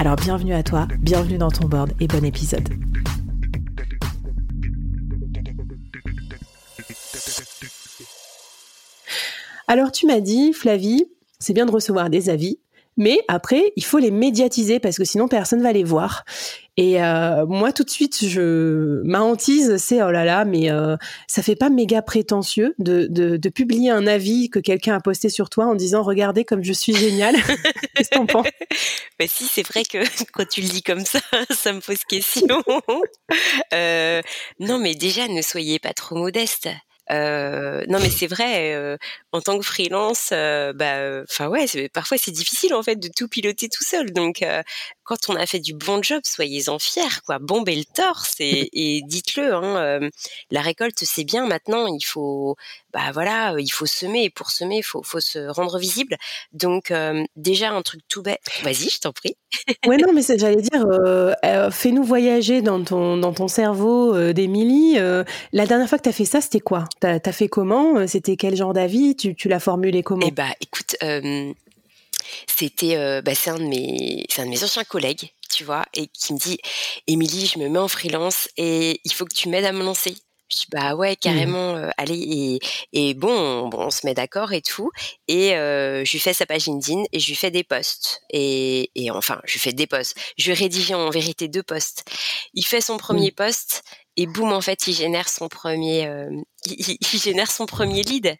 Alors bienvenue à toi, bienvenue dans ton board et bon épisode. Alors tu m'as dit, Flavie, c'est bien de recevoir des avis, mais après, il faut les médiatiser parce que sinon personne va les voir. Et euh, moi, tout de suite, je ma hantise, c'est oh là là, mais euh, ça fait pas méga prétentieux de, de, de publier un avis que quelqu'un a posté sur toi en disant regardez comme je suis génial. Qu'est-ce que t'en penses? Bah si, c'est vrai que quand tu le dis comme ça, ça me pose question. euh, non, mais déjà, ne soyez pas trop modeste. Euh, non, mais c'est vrai. Euh, en tant que freelance, euh, bah, enfin ouais, parfois c'est difficile en fait de tout piloter tout seul. Donc, euh, quand on a fait du bon job, soyez-en fiers, quoi. Bombez le torse et, et dites-le. Hein, la récolte, c'est bien. Maintenant, il faut, bah voilà, il faut semer et pour semer, il faut, faut se rendre visible. Donc, déjà un truc tout bête. Vas-y, je t'en prie. ouais, non, mais j'allais dire, fais-nous voyager dans ton dans ton cerveau, d'Émilie. la dernière fois que tu as fait ça, c'était quoi? T'as as fait comment? C'était quel genre d'avis? Tu, tu l'as formulé comment Eh bah, écoute, euh, c'était, euh, bah, c'est un de mes, c'est un de mes anciens collègues, tu vois, et qui me dit, Émilie, je me mets en freelance et il faut que tu m'aides à me lancer. Je dis bah ouais mmh. carrément euh, allez et, et bon, bon, on se met d'accord et tout et euh, je lui fais sa page LinkedIn et je lui fais des posts et, et enfin je lui fais des posts je rédige en vérité deux posts il fait son premier mmh. post et boum en fait il génère son premier euh, il, génère son premier lead.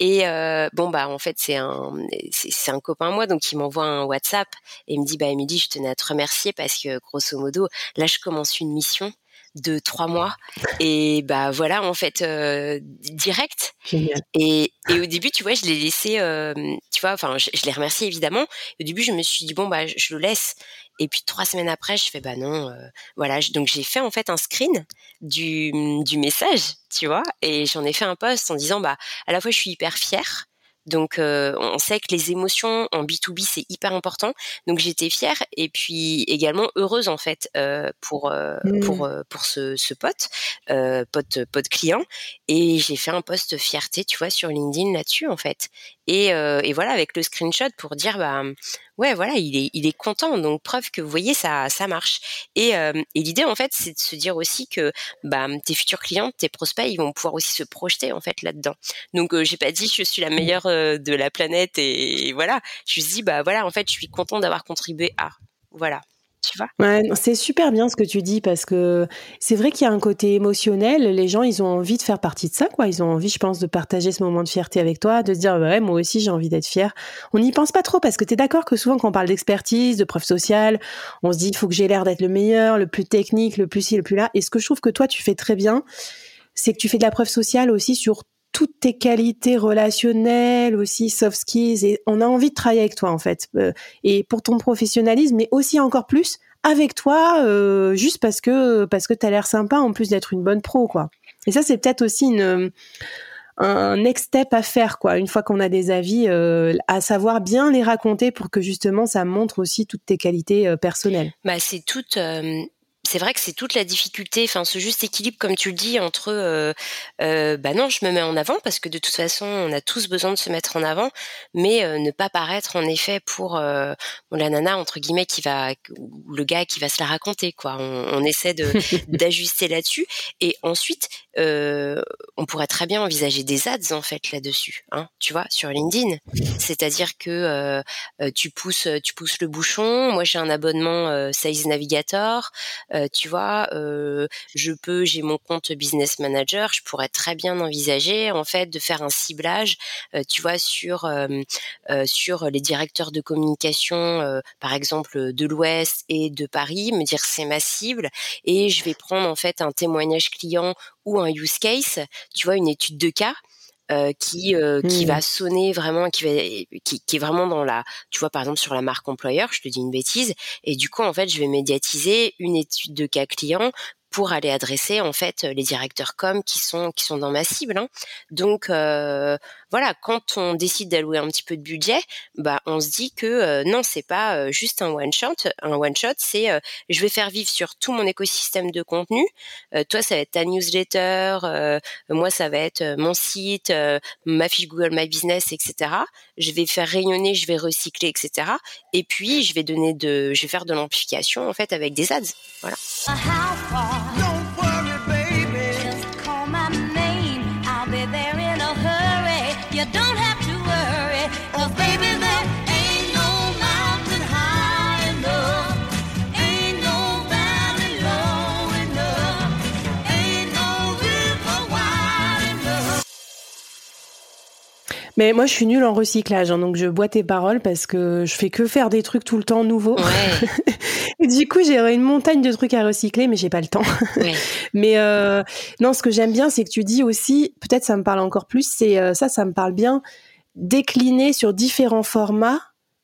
Et euh, bon bah en fait c'est un c'est un copain à moi donc il m'envoie un WhatsApp et il me dit bah Émilie je tenais à te remercier parce que grosso modo là je commence une mission de trois mois. Et bah voilà en fait euh, direct. Et, et au début tu vois je l'ai laissé euh, tu vois enfin je, l'ai remercié évidemment. Au début je me suis dit bon bah je, le laisse. Et puis trois semaines après je fais bah non euh, voilà. Donc j'ai fait en fait un screen du, du message tu vois. Et j'en ai fait un post en disant bah à la fois je suis hyper fière donc, euh, on sait que les émotions en B2B, c'est hyper important. Donc, j'étais fière et puis également heureuse, en fait, euh, pour, euh, pour, mmh. pour ce, ce pote, pote, pote client. Et j'ai fait un post fierté, tu vois, sur LinkedIn là-dessus, en fait. Et, et, voilà, avec le screenshot pour dire, bah, ouais, voilà, il est, il est content. Donc, preuve que vous voyez, ça, ça marche. Et, et l'idée, en fait, c'est de se dire aussi que bah, tes futurs clients, tes prospects, ils vont pouvoir aussi se projeter, en fait, là-dedans. Donc, j'ai pas dit, je suis la mmh. meilleure de la planète et voilà. Je me dis bah voilà, en fait, je suis content d'avoir contribué à. Voilà. Tu vois? C'est super bien ce que tu dis parce que c'est vrai qu'il y a un côté émotionnel. Les gens, ils ont envie de faire partie de ça, quoi. Ils ont envie, je pense, de partager ce moment de fierté avec toi, de se dire, ouais, moi aussi, j'ai envie d'être fier. On n'y pense pas trop parce que tu es d'accord que souvent, quand on parle d'expertise, de preuve sociale, on se dit, il faut que j'ai l'air d'être le meilleur, le plus technique, le plus ci, le plus là. Et ce que je trouve que toi, tu fais très bien, c'est que tu fais de la preuve sociale aussi sur toutes tes qualités relationnelles aussi, soft skills, et on a envie de travailler avec toi en fait. Euh, et pour ton professionnalisme, mais aussi encore plus avec toi, euh, juste parce que parce que t'as l'air sympa en plus d'être une bonne pro quoi. Et ça c'est peut-être aussi une un next step à faire quoi. Une fois qu'on a des avis, euh, à savoir bien les raconter pour que justement ça montre aussi toutes tes qualités personnelles. Bah c'est toute c'est vrai que c'est toute la difficulté, enfin ce juste équilibre, comme tu le dis, entre euh, euh, bah non, je me mets en avant parce que de toute façon, on a tous besoin de se mettre en avant, mais euh, ne pas paraître en effet pour la nana entre guillemets qui va, ou le gars qui va se la raconter quoi. On, essaie de d'ajuster là-dessus, et ensuite, on pourrait très bien envisager des ads en fait là-dessus, hein, tu vois, sur LinkedIn. C'est-à-dire que tu pousses, tu pousses le bouchon. Moi, j'ai un abonnement Sales Navigator. Tu vois, je peux, j'ai mon compte business manager, je pourrais très bien envisager en fait de faire un ciblage, tu vois, sur sur les directeurs de communication, par exemple de l'Ouest et de Paris, me dire c'est ma cible et je vais prendre en fait un témoignage client ou un use case, tu vois, une étude de cas euh, qui euh, qui va mmh. sonner vraiment qui va qui, qui, est vraiment dans la tu vois par exemple sur la marque employeur je te dis une bêtise et du coup en fait je vais médiatiser une étude de cas client pour aller adresser en fait les directeurs com qui sont qui sont dans ma cible. Hein. Donc euh, voilà, quand on décide d'allouer un petit peu de budget, bah on se dit que euh, non, c'est pas euh, juste un one shot. Un one shot, c'est je vais faire vivre sur tout mon écosystème de contenu. toi, ça va être ta newsletter. moi, ça va être mon site, ma fiche Google My Business, etc. Je vais faire rayonner, je vais recycler, etc. Et puis je vais donner de, je vais faire de l'amplification en fait avec des ads. Voilà. Mais moi, je suis nulle en recyclage, hein, donc je bois tes paroles parce que je fais que faire des trucs tout le temps nouveaux. Ouais. du coup, j'ai une montagne de trucs à recycler, mais j'ai pas le temps. Mais euh, non, ce que j'aime bien, c'est que tu dis aussi, peut-être ça me parle encore plus, c'est euh, ça, ça me parle bien, décliner sur différents formats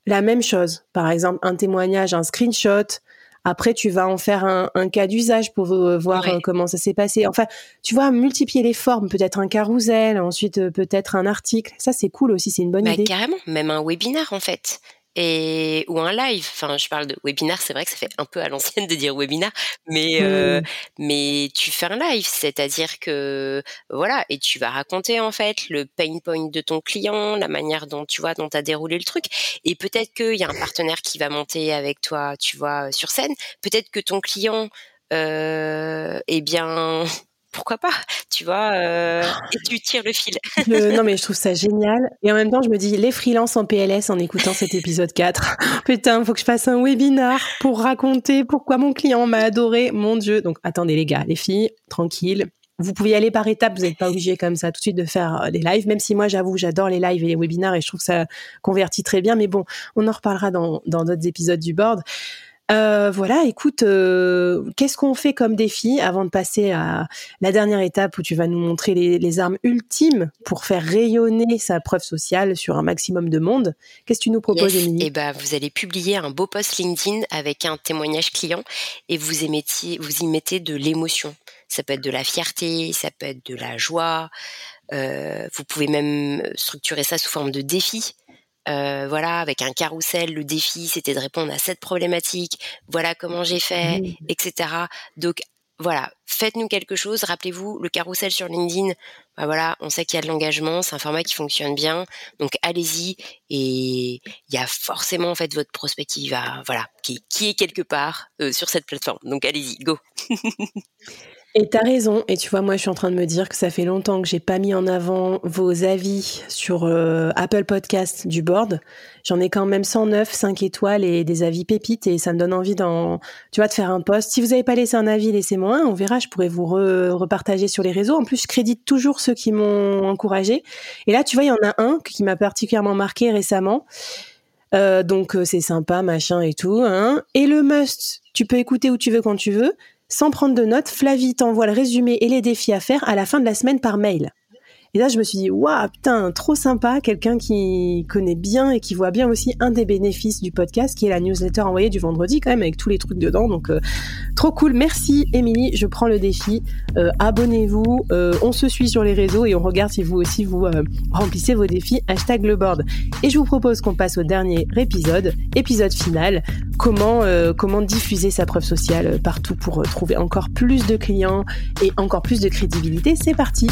la même chose. Par exemple, un témoignage, un screenshot, après, tu vas en faire un, cas d'usage pour voir euh, comment ça s'est passé. Enfin, tu vois, multiplier les formes, peut-être un carrousel, ensuite peut-être un article. Ça, c'est cool aussi, c'est une bonne bah, idée. Carrément, même un webinaire en fait et ou un live. Enfin, je parle de webinaire, c'est vrai que ça fait un peu à l'ancienne de dire webinaire, mais euh, mais tu fais un live, c'est-à-dire que voilà, et tu vas raconter en fait le pain point de ton client, la manière dont tu vois dont as déroulé le truc, et peut-être qu'il y a un partenaire qui va monter avec toi, tu vois, sur scène. Peut-être que ton client euh, eh bien, pourquoi pas, tu vois, euh, et tu tires le fil. non, mais je trouve ça génial. Et en même temps, je me dis, les freelances en PLS en écoutant cet épisode 4. Putain, faut que je fasse un webinar pour raconter pourquoi mon client m'a adoré. Mon Dieu. Donc, attendez, les gars, les filles, tranquille. Vous pouvez y aller par étapes, vous n'êtes pas obligé comme ça tout de suite de faire euh, des lives, même si moi j'avoue j'adore les lives et les webinars et je trouve que ça convertit très bien, mais bon, on en reparlera dans d'autres épisodes du board. Euh, voilà, écoute, euh, qu'est-ce qu'on fait comme défi avant de passer à la dernière étape où tu vas nous montrer les, armes ultimes pour faire rayonner sa preuve sociale sur un maximum de monde? Qu'est-ce que tu nous proposes, yes. Eh ben, vous allez publier un beau post LinkedIn avec un témoignage client et vous, émettiez, vous y mettez de l'émotion. Ça peut être de la fierté, ça peut être de la joie. Euh, vous pouvez même structurer ça sous forme de défi. Euh, voilà, avec un carrousel, le défi, c'était de répondre à cette problématique. Voilà comment j'ai fait, etc. Donc voilà, faites-nous quelque chose. Rappelez-vous, le carrousel sur LinkedIn, bah voilà, on sait qu'il y a de l'engagement, c'est un format qui fonctionne bien. Donc allez-y et il y a forcément en fait votre prospect qui va, voilà, qui, qui est quelque part euh, sur cette plateforme. Donc allez-y, go. Et t'as raison. Et tu vois, moi, je suis en train de me dire que ça fait longtemps que j'ai pas mis en avant vos avis sur euh, Apple Podcast du board. J'en ai quand même 109, 5 étoiles et des avis pépites et ça me donne envie d'en, tu vois, de faire un post. Si vous avez pas laissé un avis, laissez-moi un. On verra. Je pourrais vous repartager sur les réseaux. En plus, je crédite toujours ceux qui m'ont encouragé. Et là, tu vois, il y en a un qui m'a particulièrement marqué récemment. Euh, donc euh, c'est sympa, machin et tout. Hein. Et le must, tu peux écouter où tu veux quand tu veux. Sans prendre de notes, Flavie t'envoie le résumé et les défis à faire à la fin de la semaine par mail. Et là, je me suis dit, waouh, putain, trop sympa, quelqu'un qui connaît bien et qui voit bien aussi un des bénéfices du podcast, qui est la newsletter envoyée du vendredi, quand même, avec tous les trucs dedans. Donc, euh, trop cool. Merci, Émilie. Je prends le défi. Euh, abonnez-vous. Euh, on se suit sur les réseaux et on regarde si vous aussi vous remplissez vos défis. Hashtag le board. Et je vous propose qu'on passe au dernier épisode, épisode final. Comment, comment diffuser sa preuve sociale partout pour trouver encore plus de clients et encore plus de crédibilité. C'est parti.